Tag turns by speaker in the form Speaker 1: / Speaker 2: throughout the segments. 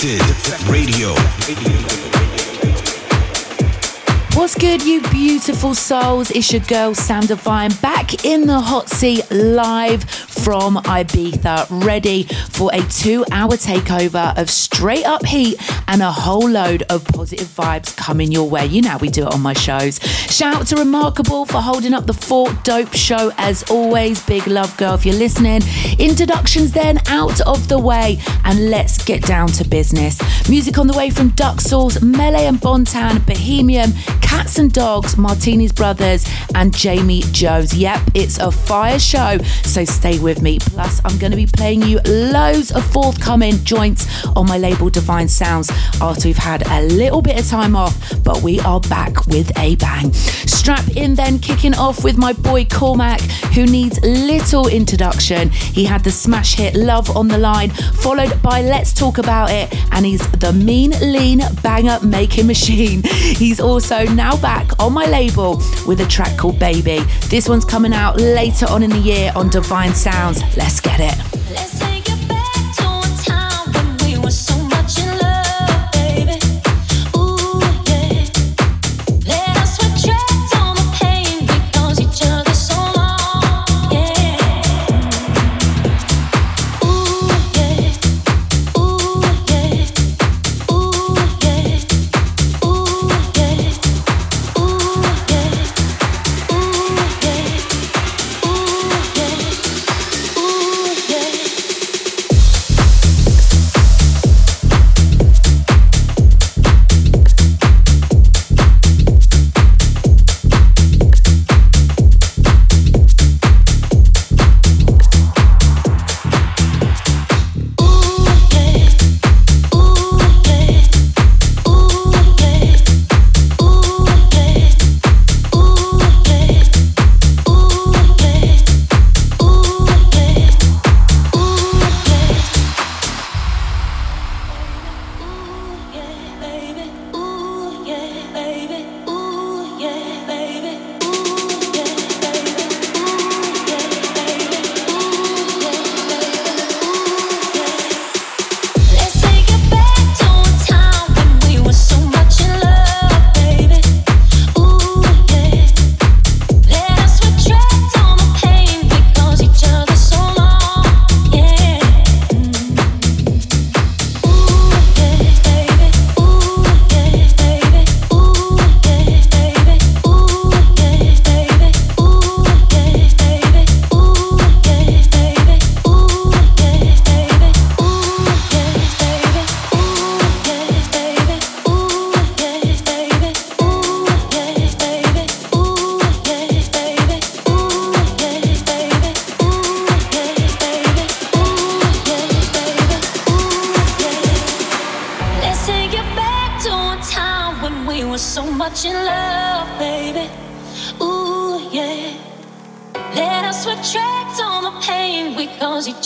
Speaker 1: Defected Radio.
Speaker 2: What's good, you beautiful souls? It's your girl Sam Divine back in the hot seat live from Ibiza, ready for a two hour takeover of straight up heat and a whole load of positive vibes coming your way. You know, we do it on my shows. Shout out to Remarkable for holding up the fort. Dope show as always. Big love, girl, if you're listening. Introductions then out of the way, and let's get down to business. Music on the way from Duck Sauce, Melé and Bontan, Bohemien, Catz 'N Dogz, Martinez Brothers, and Jamie Jones. Yep, it's a fire show, so stay with me. Plus, I'm going to be playing you loads of forthcoming joints on my label DVINE Sounds after we've had a little bit of time off, but we are back with a bang. Strap in then, kicking off with my boy Kormak, who needs little introduction. He had the smash hit Love on the Line, followed by Let's Talk About It, and he's the mean, lean, banger making machine. He's also now back on my label with a track called Baybee. This one's coming out later on in the year on DVINE Sounds. Let's get it.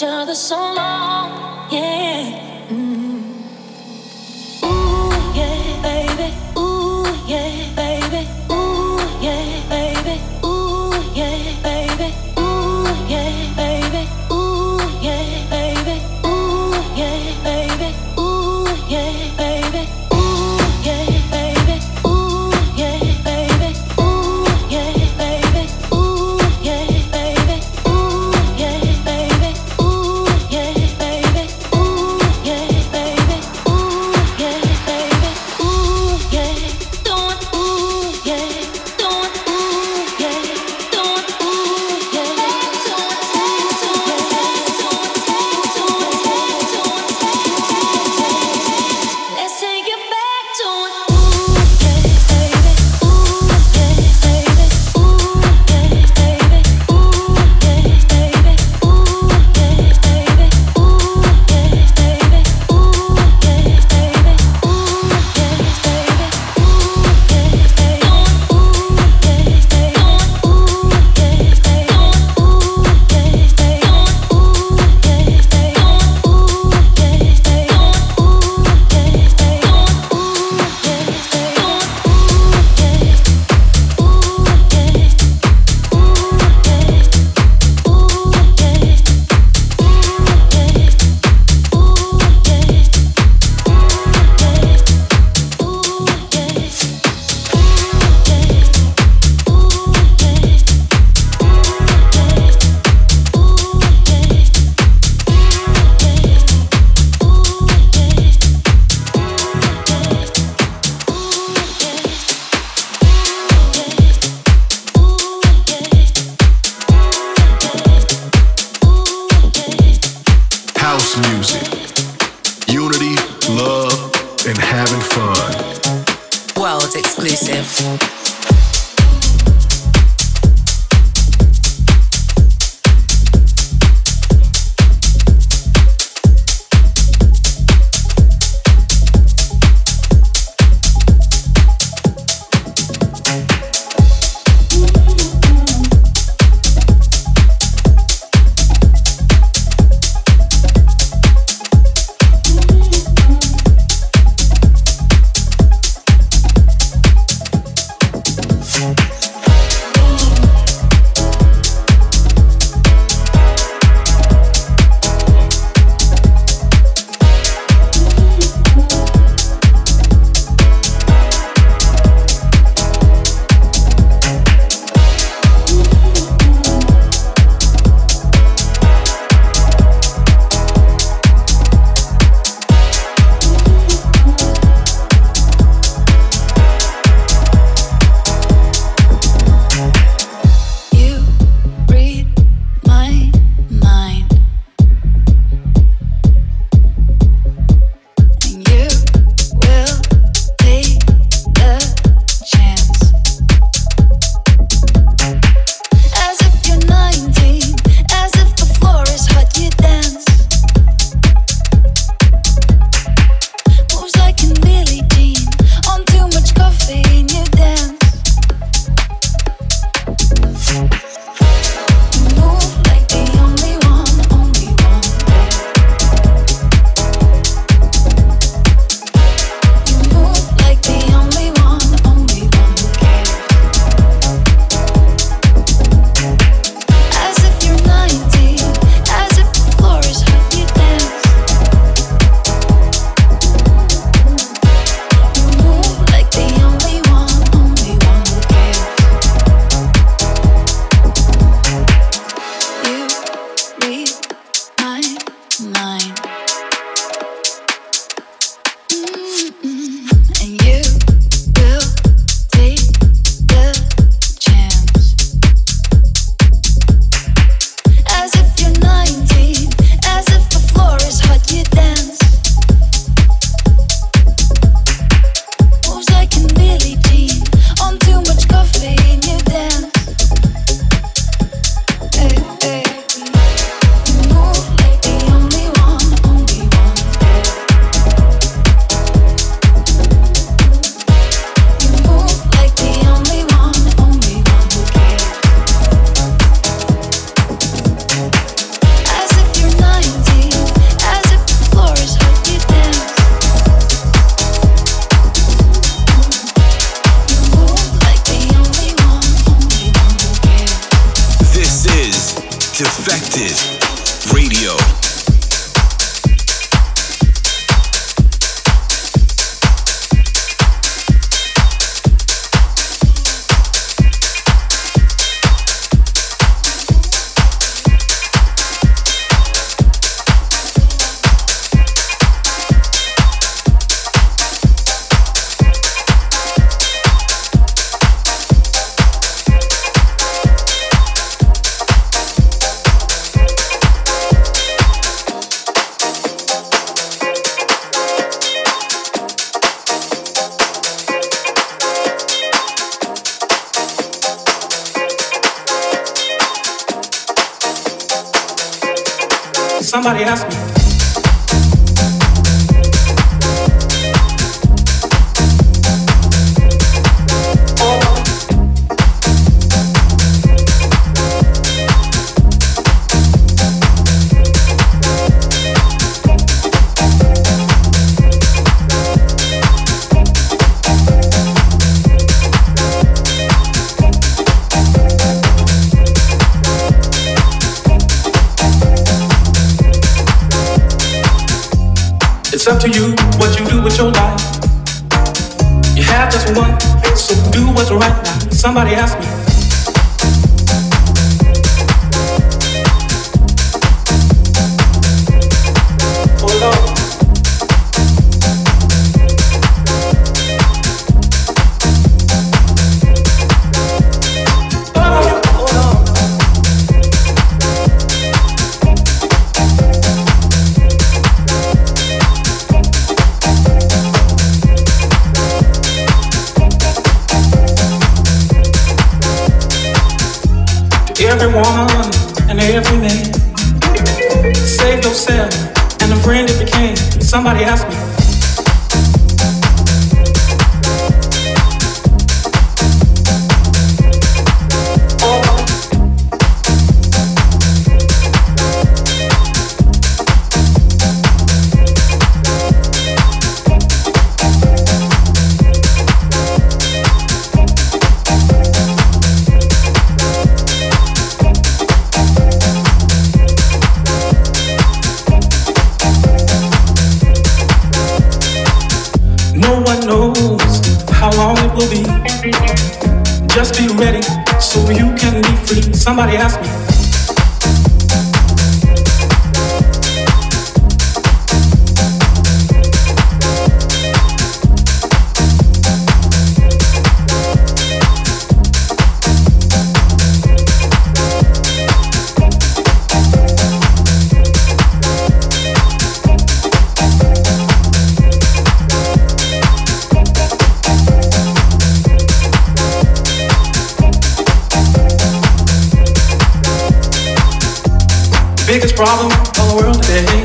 Speaker 3: each other so long, yeah.
Speaker 4: Every woman and every man. Save yourself and a friend you can. Somebody asked me. Somebody asked me. Problem of the world today.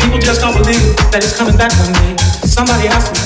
Speaker 4: People just don't believe that it's coming back one day. Somebody asked me.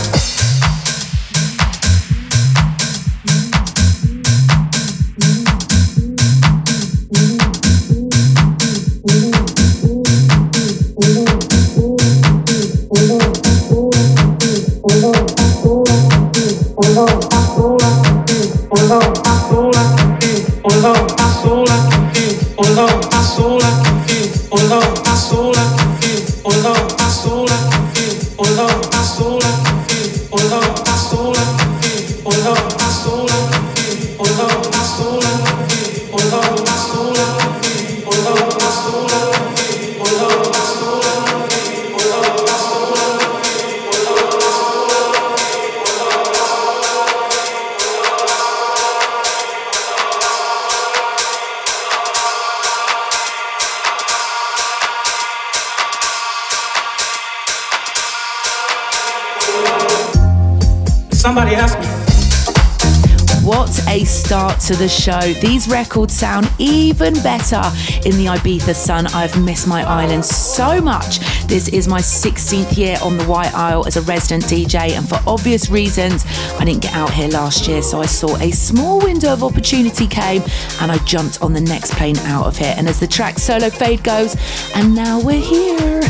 Speaker 5: To the show. These records sound even better in the Ibiza sun. I've missed my island so much. This is my 16th year on the White Isle as a resident DJ, and for obvious reasons, I didn't get out here last year, so I saw a small window of opportunity came and I jumped on the next plane out of here. And as the track Solo Fade goes, and now we're here.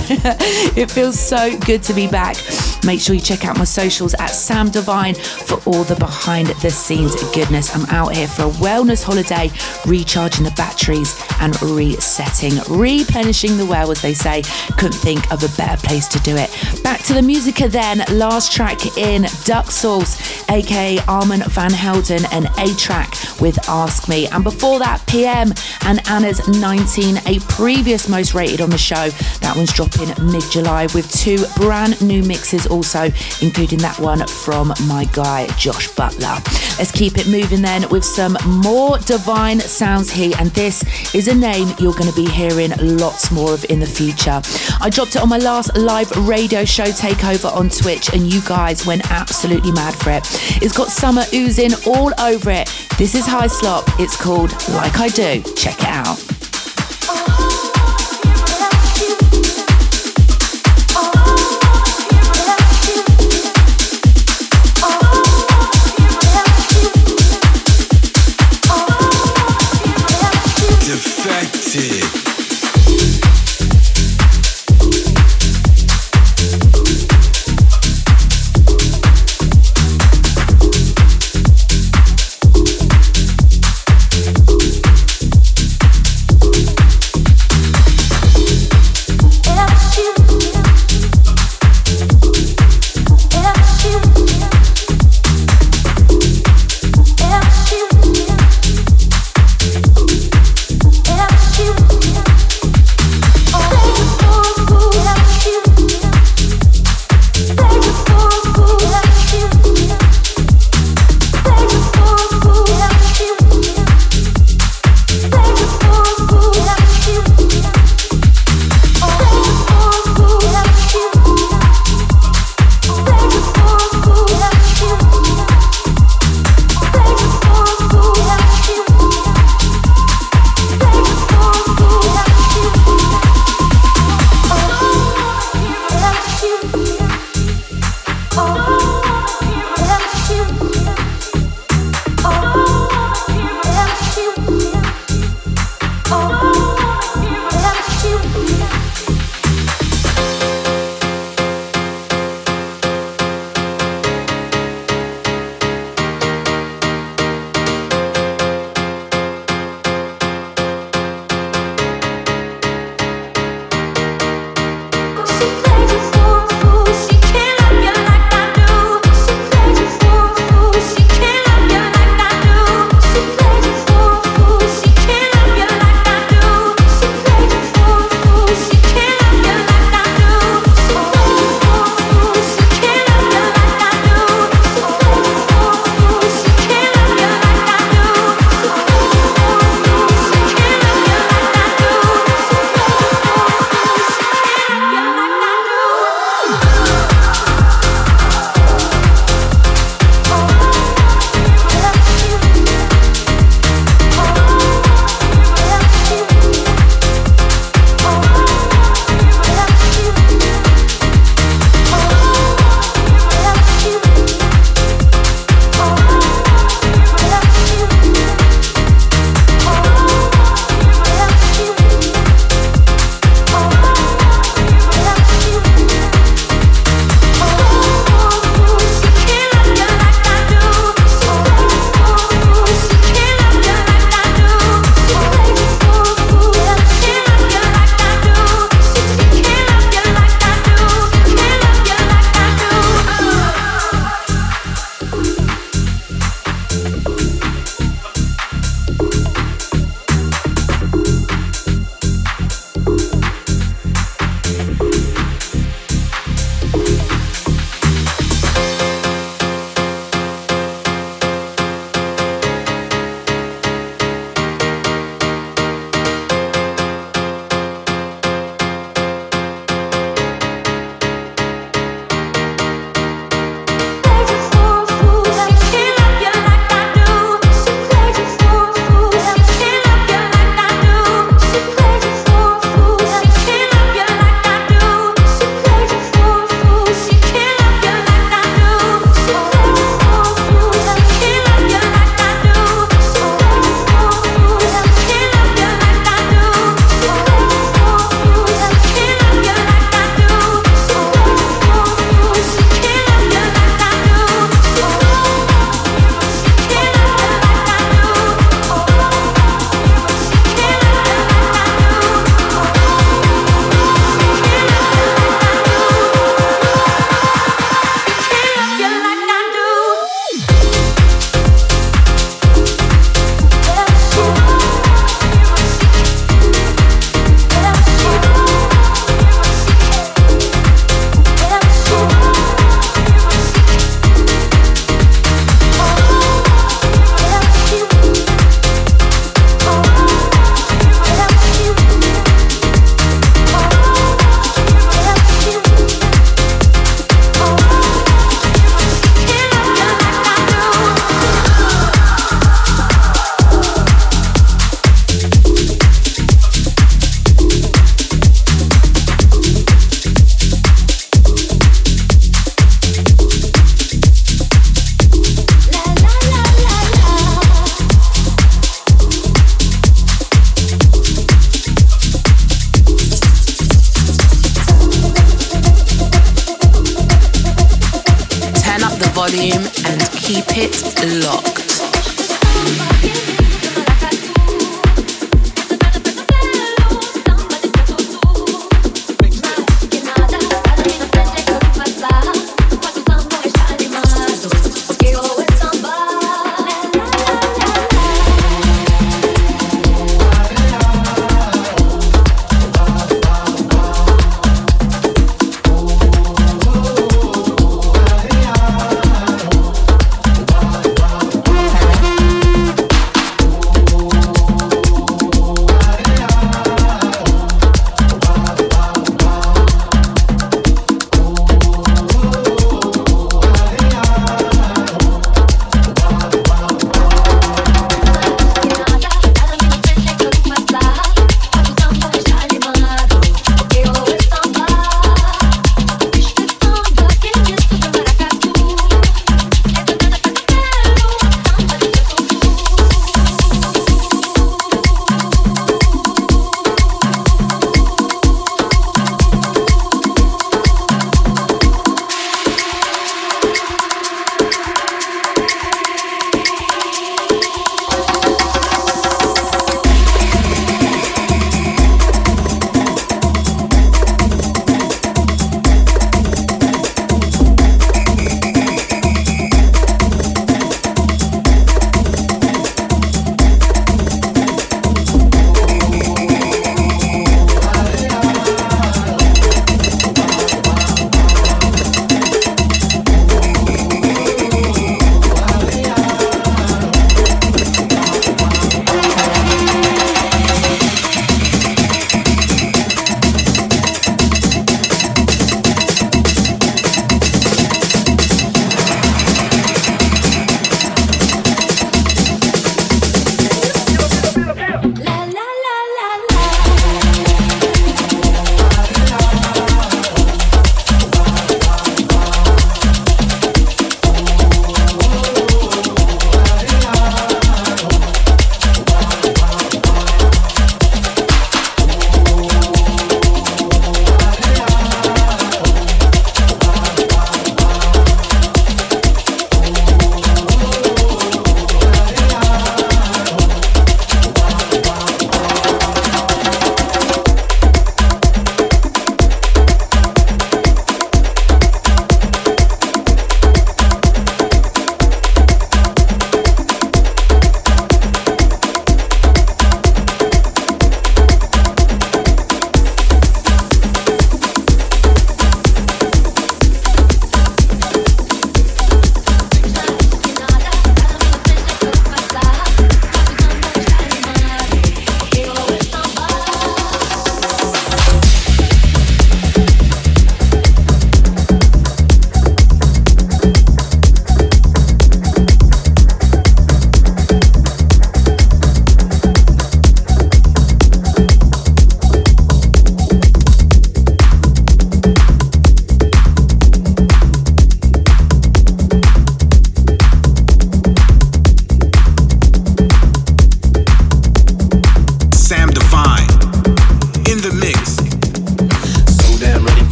Speaker 5: it feels so good to be back. Make sure you check out my socials at Sam Divine for all the behind the scenes goodness. I'm out here for a wellness holiday, recharging the batteries and resetting, replenishing the well, as they say. Couldn't think of a better place to do it. Back to the musica then. Last track in Duck Sauce, aka Armand Van Helden, and A-Trak with Ask Me. And before that, Piem and ANNNA's 19, a previous most rated on the show. That one's dropping mid July with two brand new mixes also, including that one from my guy Josh Butler. Let's keep it moving then with some more divine sounds here, and this is a name you're going to be hearing lots more of in the future. I dropped it on my last live radio show takeover on Twitch, and you guys went absolutely mad for it. It's got summer oozing all over it. This is Hyslop. It's called Like I Do. Check it out.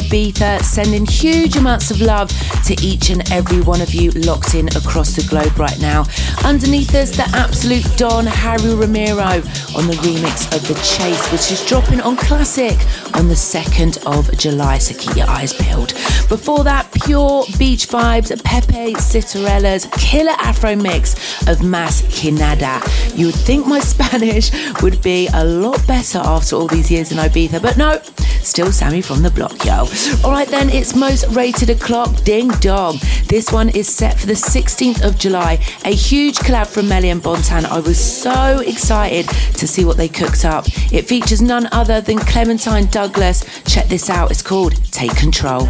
Speaker 6: Ibiza, sending huge amounts of love to each and every one of you locked in across the globe right now. Underneath us, the absolute Don Harry Romero on the remix of The Chase, which is dropping on Classic on the 2nd of July, so keep your eyes peeled. Before that, pure beach vibes, Peppe Citarella's killer Afro mix of Mas Que Nada. You would think my Spanish would be a lot better after all these years in Ibiza, but no, still Sammy from the block, yo. All right, then, it's most rated o'clock, ding dong. This one is set for the 16th of July, a huge collab from Melé and Bontan. I was so excited to see what they cooked up. It features none other than Clementine Douglas. Check this out, it's called Take Control.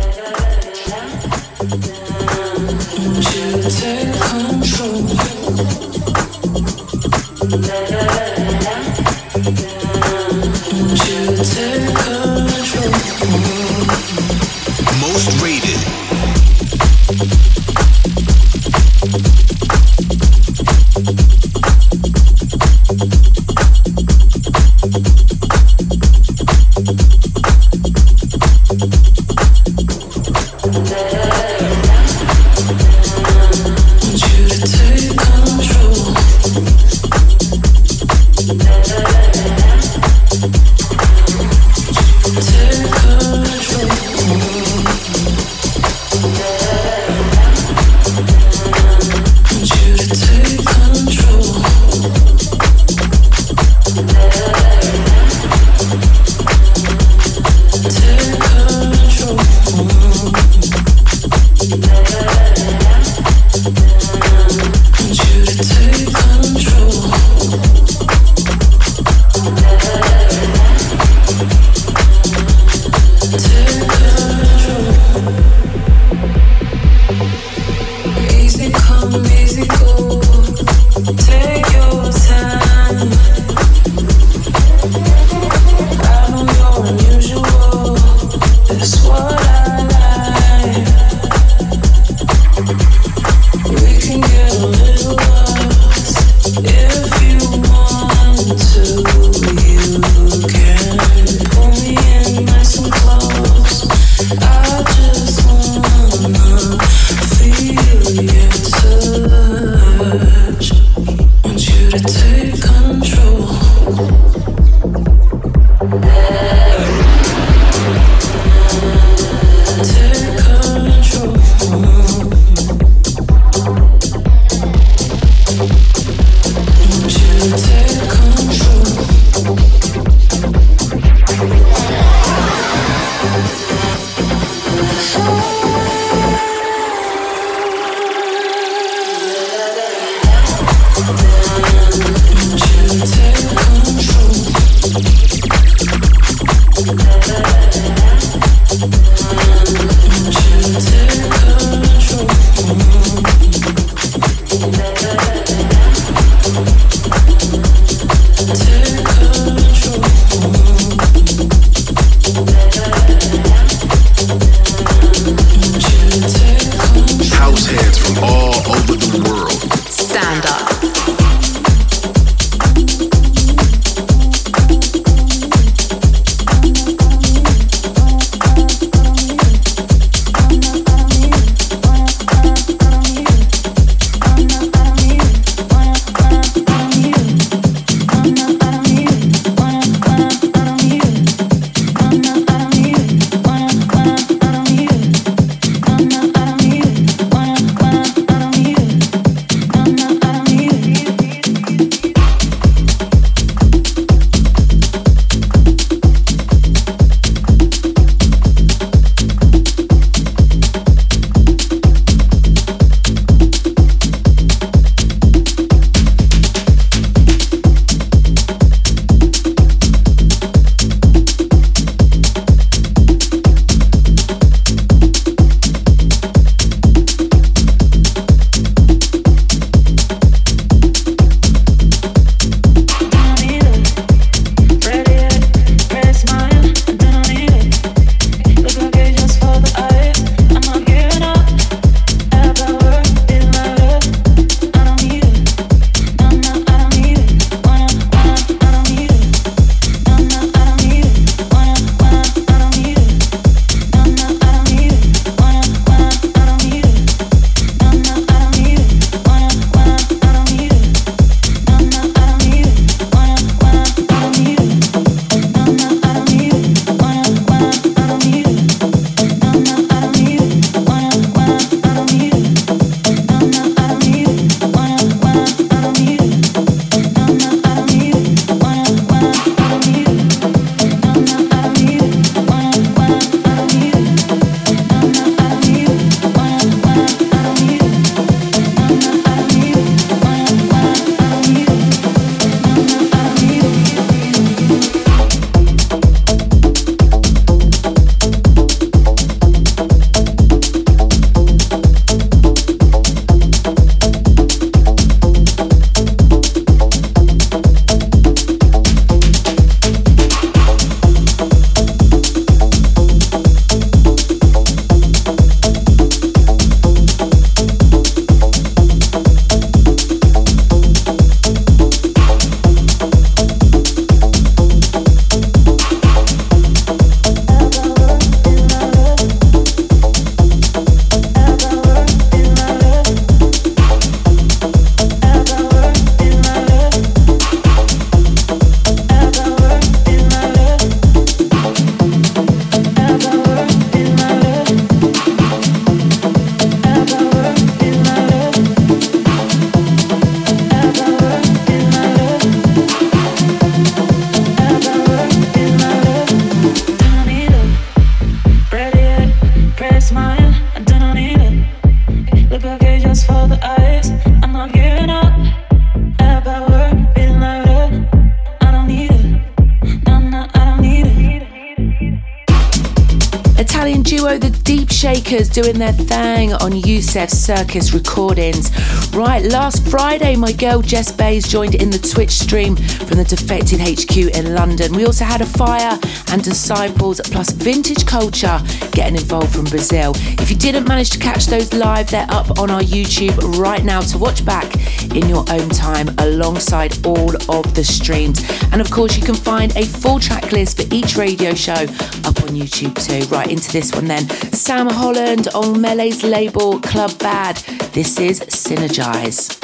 Speaker 5: Doing their thing on Yousef Circus Recordings. Right, last Friday, my girl Jess Bays joined in the Twitch stream from the Defected HQ in London. We also had a fire and disciples plus vintage culture getting involved from Brazil. If you didn't manage to catch those live, they're up on our YouTube right now to watch back in your own time alongside all of the streams. And of course, you can find a full track list for each radio show up on YouTube too. Right into this one then. Sam Holland on Melé's label Club Bad. This is Synergize.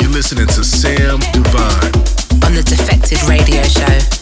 Speaker 1: You're listening to Sam Divine
Speaker 7: on the Defected Radio Show.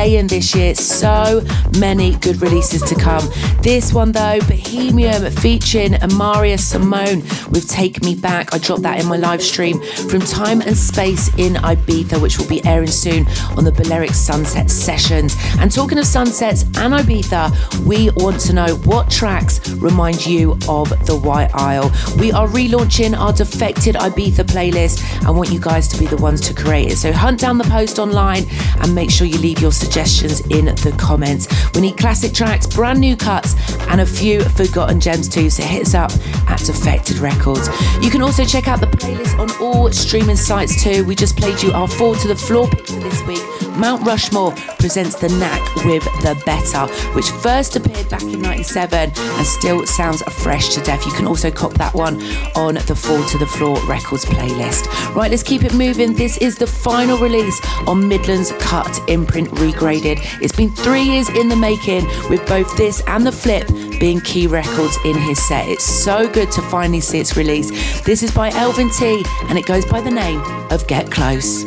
Speaker 5: This year. So many good releases to come. This one, though, Bohemien featuring Amaria Simone with Take Me Back. I dropped that in my live stream from Time and Space in Ibiza, which will be airing soon on the Balearic Sunset Sessions. And talking of sunsets and Ibiza, we want to know what tracks remind you of the White Isle. We are relaunching our Defected Ibiza playlist and want you guys to be the ones to create it. So hunt down the post online and make sure you leave your suggestions in the comments. We need classic tracks, brand new cuts, and a few forgotten gems too. So hit us up at Defected Records. You can also check out the playlist on all streaming sites too. We just played you our 4 To The Floor pick for this week. Mount Rushmore presents The Knack with The Better, which first appeared back in 97 and still sounds fresh to death. You can also cop that one on the 4 To The Floor Records playlist. Right, let's keep it moving. This is the final release on Midland's Cut imprint regraded. It's been three years in the making with both this and the flip being key records in his set. It's so good to finally see its release. This is by Elvin T and it goes by the name of Get Close.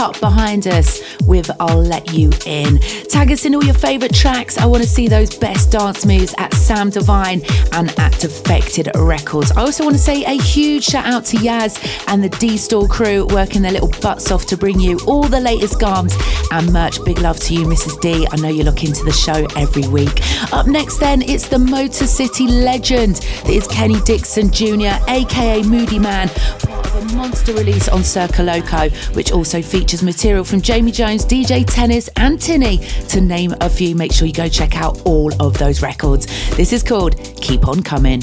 Speaker 5: Checkup behind us with I'll Let You In. Tag us in all your favourite tracks. I want to see those best dance moves at Sam Divine and at Defected Records. I also want to say a huge shout out to Yaz and the D Store crew working their little butts off to bring you all the latest garms and merch. Big love to you, Mrs. D. I know you look into the show every week. Up next, then, it's the Motor City legend that is Kenny Dixon Jr., aka Moodymann, monster release on CircoLoco, which also features material from Jamie Jones, DJ Tennis, and Tini, to name a few. Make sure you go check out all of those records. This is called Keep On Coming.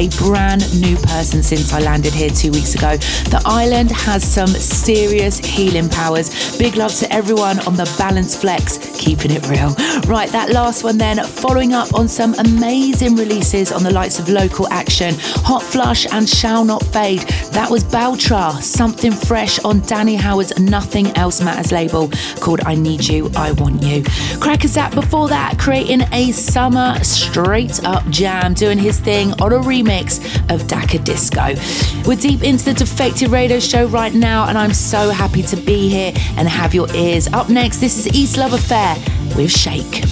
Speaker 5: a brand new person since I landed here two weeks ago. The island has some serious healing powers. Big love to everyone on the Balance Flex, keeping it real. Right, that last one then, following up on some amazing releases on the likes of Local Action, Hot Flush, and Shall Not Fade. That was Baltra, something fresh on Danny Howard's Nothing Else Matters label called I Need You, I Want You. Crackazat before that, creating a summer straight up jam, doing his thing on a remix of Dakar Disco. We're deep into the Defected Radio Show right now, and I'm so happy to be here and have your ears. Up next, this is East Love Affair with Shake.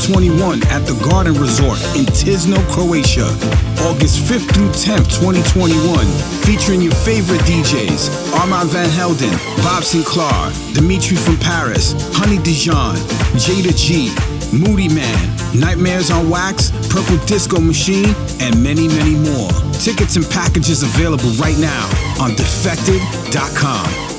Speaker 1: 2021 at the Garden Resort in Tisno, Croatia. August 5th through 10th, 2021. Featuring your favorite DJs Armand Van Helden, Bob Sinclar, Dimitri from Paris, Honey Dijon, Jayda G, Moody Man, Nightmares on Wax, Purple Disco Machine, and many, many more. Tickets and packages available right now on defected.com.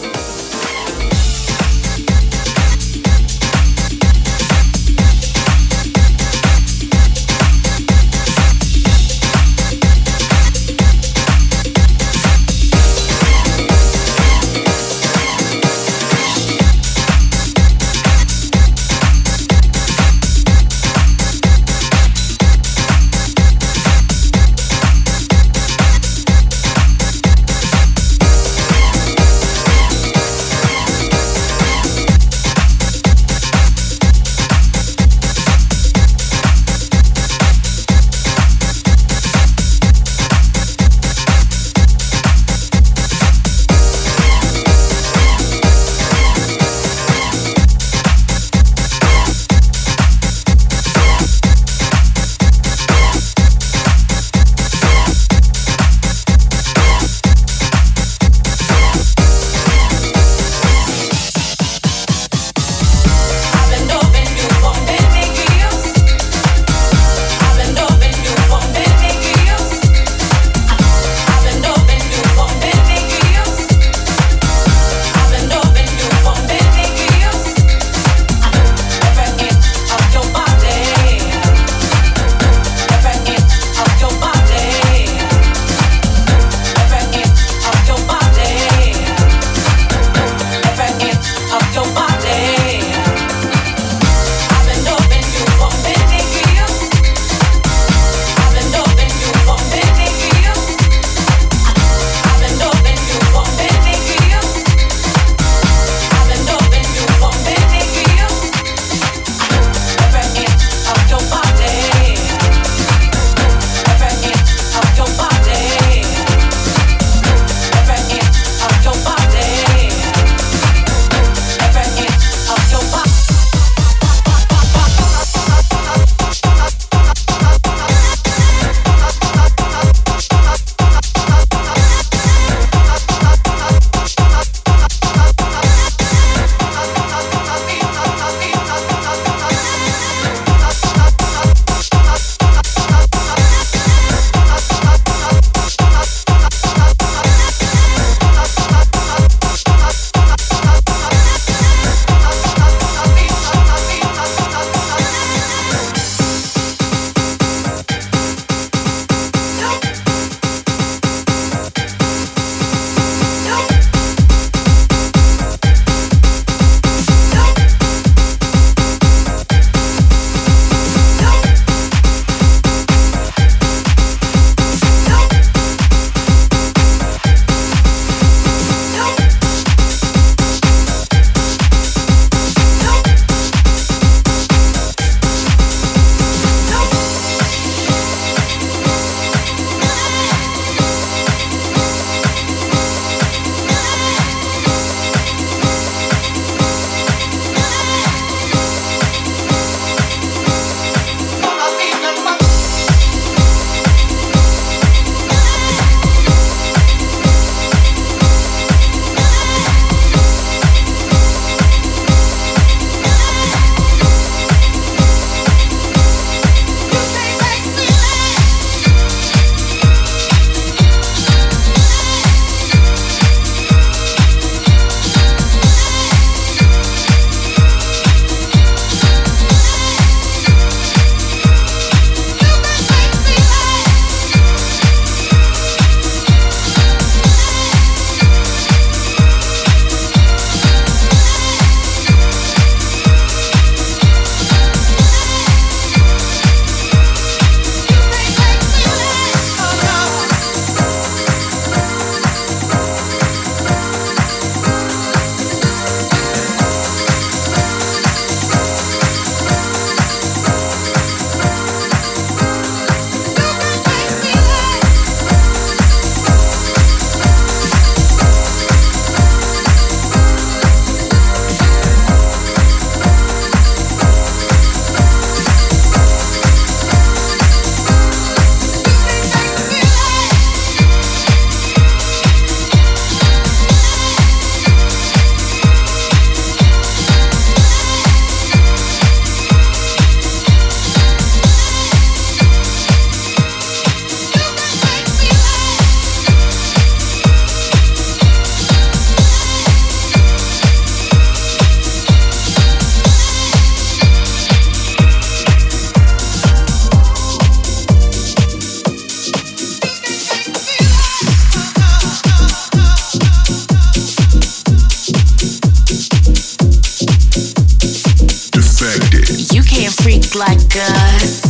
Speaker 7: like us.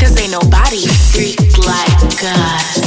Speaker 7: Cause ain't nobody freak like us.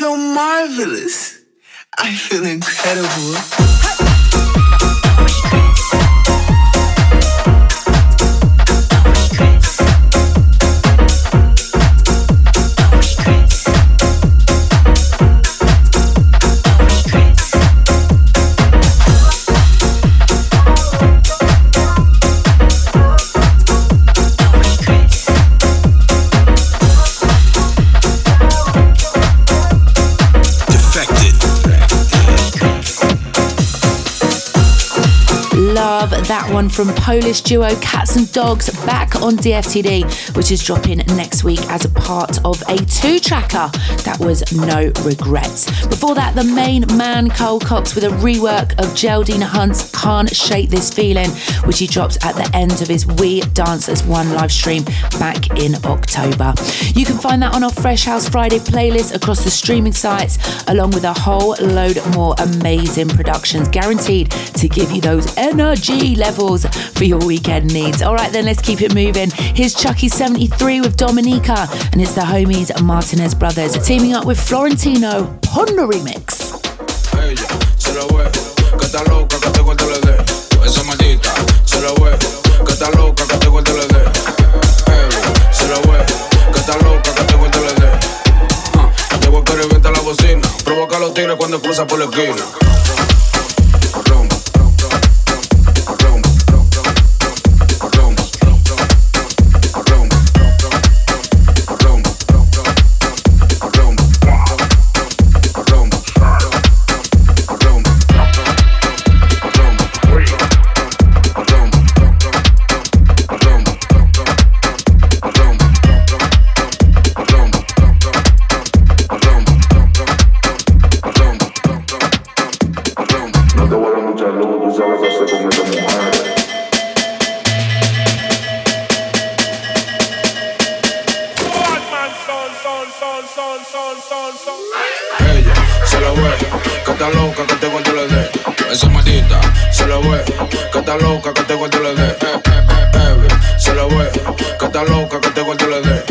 Speaker 7: feel marvelous. I feel incredible.
Speaker 5: From Polish duo Catz 'N Dogz back on DFTD, which is dropping next week as a part of a two tracker that was No Regrets. Before that, the main man Carl Cox with a rework of Geraldine Hunt's Can't Shake This Feeling, which he dropped at the end of his We Dance as One live stream back in October. You can find that on our Fresh House Friday playlist across the streaming sites, along with a whole load more amazing productions guaranteed to give you those energy levels for your weekend needs. All right, then let's keep it moving. Here's Chucky73 with Dominica, and it's the homies Martinez Brothers teaming up with Florentino Ponder Remix.
Speaker 8: está loca, que te corte le dé. Esa maldita, se lo huevo. Que está loca, que te corte le dé. Se lo huevo. Que está loca, que te corte le dé. Ah, Llego a la bocina. Provoca los tigres cuando cruza por la esquina. está loca que te guardo le dé. Se lo ve, que está loca que te guardo le dé.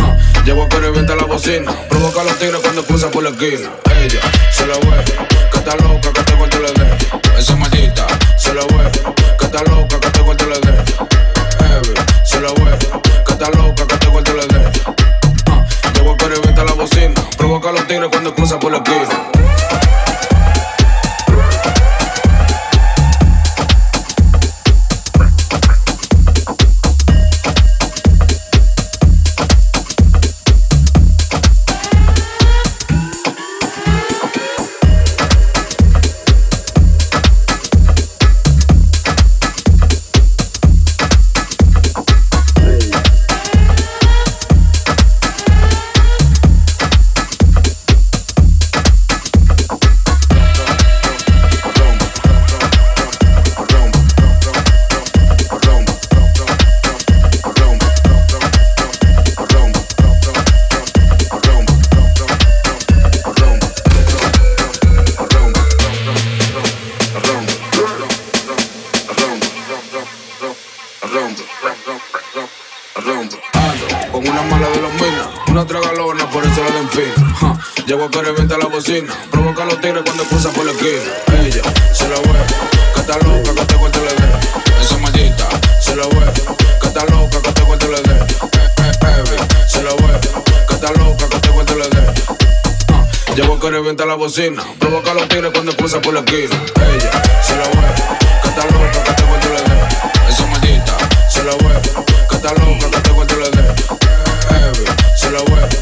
Speaker 8: Ah, llevo a revienta la bocina, provoca los tiros cuando cruza por la esquina. Ella se lo ve, que está loca que te guardo le dé. Esa maldita se lo ve, que está loca que te guardo le dé. Se lo ve, que está loca que te guardo le dé. Ah, llevo a revienta la bocina, provoca los tiros cuando cruza por la esquina. Provoca a los tigres cuando cruza por la esquina. Ella se la ve, que está loca, que te cuento le dé. Esa maldita se la ve, que loca, que te cuento le dé. Se la ve, que está loca, que te cuento le dé. Uh, llevo que revienta la bocina. Provoca a los tigres cuando cruza por la esquina. Ella se la ve, que loca, que te cuento le dé. Esa maldita se la ve, que está loca, que te cuento la ve, que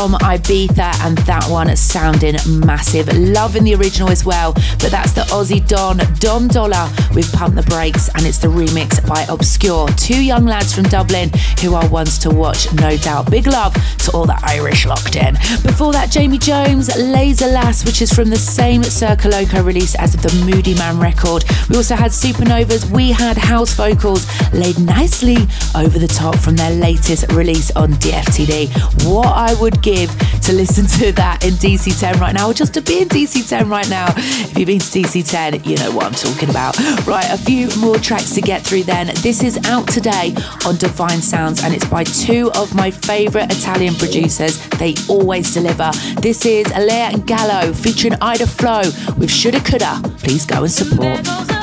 Speaker 2: from Ibiza, and that one sounding massive. Loving the original as well, but that's the Aussie Don, Dom Dolla with Pump the Brakes, and it's the remix by Obskür. Two young lads from Dublin who are ones to watch, no doubt. Big love to all the Irish locked in. Before that, Jamie Jones, Laser Lass, which is from the same CircoLoco release as the Moodymann record. We also had Supernovas, we had house vocals laid nicely over the top from their latest release on DFTD. What I would give to listen to that in DC10 right now, or just to be in DC10 right now. If you've been to DC10, you know what I'm talking about. Right, a few more tracks to get through then. This is out today on DVINE Sounds, and it's by two of my favourite Italian producers. They always deliver. This is Alaia and Gallo featuring Ida Flo with Shoulda Coulda. Please go and support.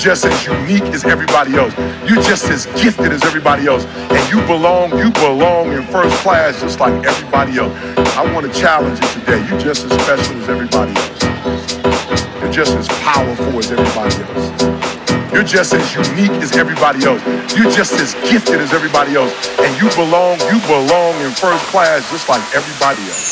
Speaker 9: Just as unique as everybody else. You're just as gifted as everybody else. And you belong, you belong in first class just like everybody else. I want to challenge you today. You're just as special as everybody else. You're just as powerful as everybody else. You're just as unique as everybody else. You're just as gifted as everybody else. And you belong, you belong in first class just like everybody else.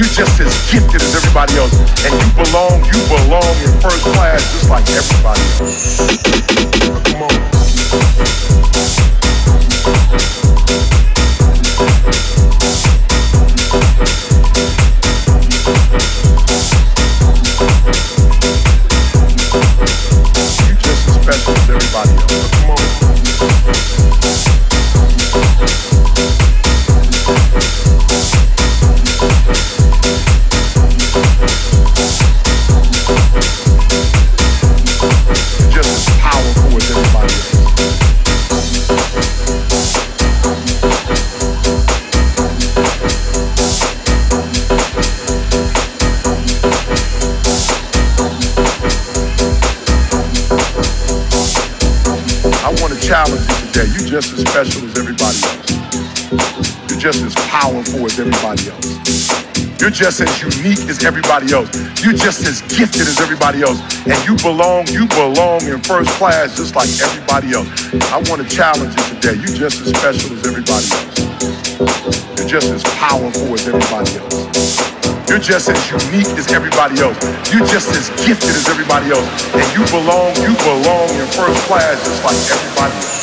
Speaker 9: You just as gifted as everybody else. And you belong, you belong in first class just like everybody else. Just as special as everybody else. You're just as powerful as everybody else. You're just as unique as everybody else. You're just as gifted as everybody else. And you belong, you belong in first class just like everybody else. I want to challenge you today. You're just as special as everybody else. You're just as powerful as everybody else. You're just as unique as everybody else. You're just as gifted as everybody else. And you belong, you belong in first class just like everybody else.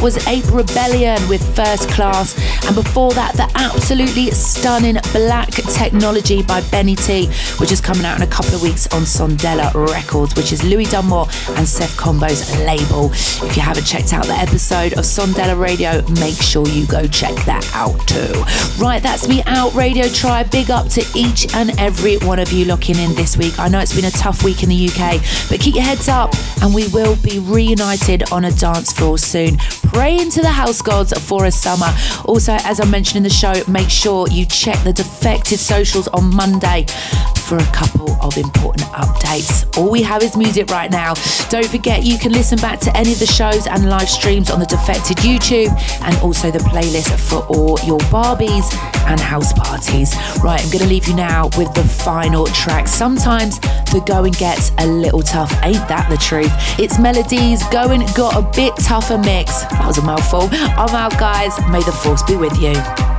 Speaker 5: Was Ape Rebellion with First Class. And before that, the absolutely stunning Black Technology by Benny T, which is coming out in a couple of weeks on Sondela Records, which is Louis Dunmore and Seth Combo's label. If you haven't checked out the episode of Sondela Radio, make sure you go check that out too. Right, that's me out, Radio Tribe. Big up to each and every one of you locking in this week. I know it's been a tough week in the UK, but keep your heads up and we will be reunited on a dance floor soon. Pray into the house gods for a summer. Also, as I mentioned in the show, make sure you check the Defected socials on Monday for a couple of important updates. All we have is music right now. Don't forget, you can listen back to any of the shows and live streams on the Defected YouTube and also the playlist for all your Barbies and house parties. Right, I'm going to leave you now with the final track. Sometimes the going gets a little tough, ain't that the truth? It's Melodies Going Got a Bit Tougher Mix. That was a mouthful. I'm out, guys. May the force be with you.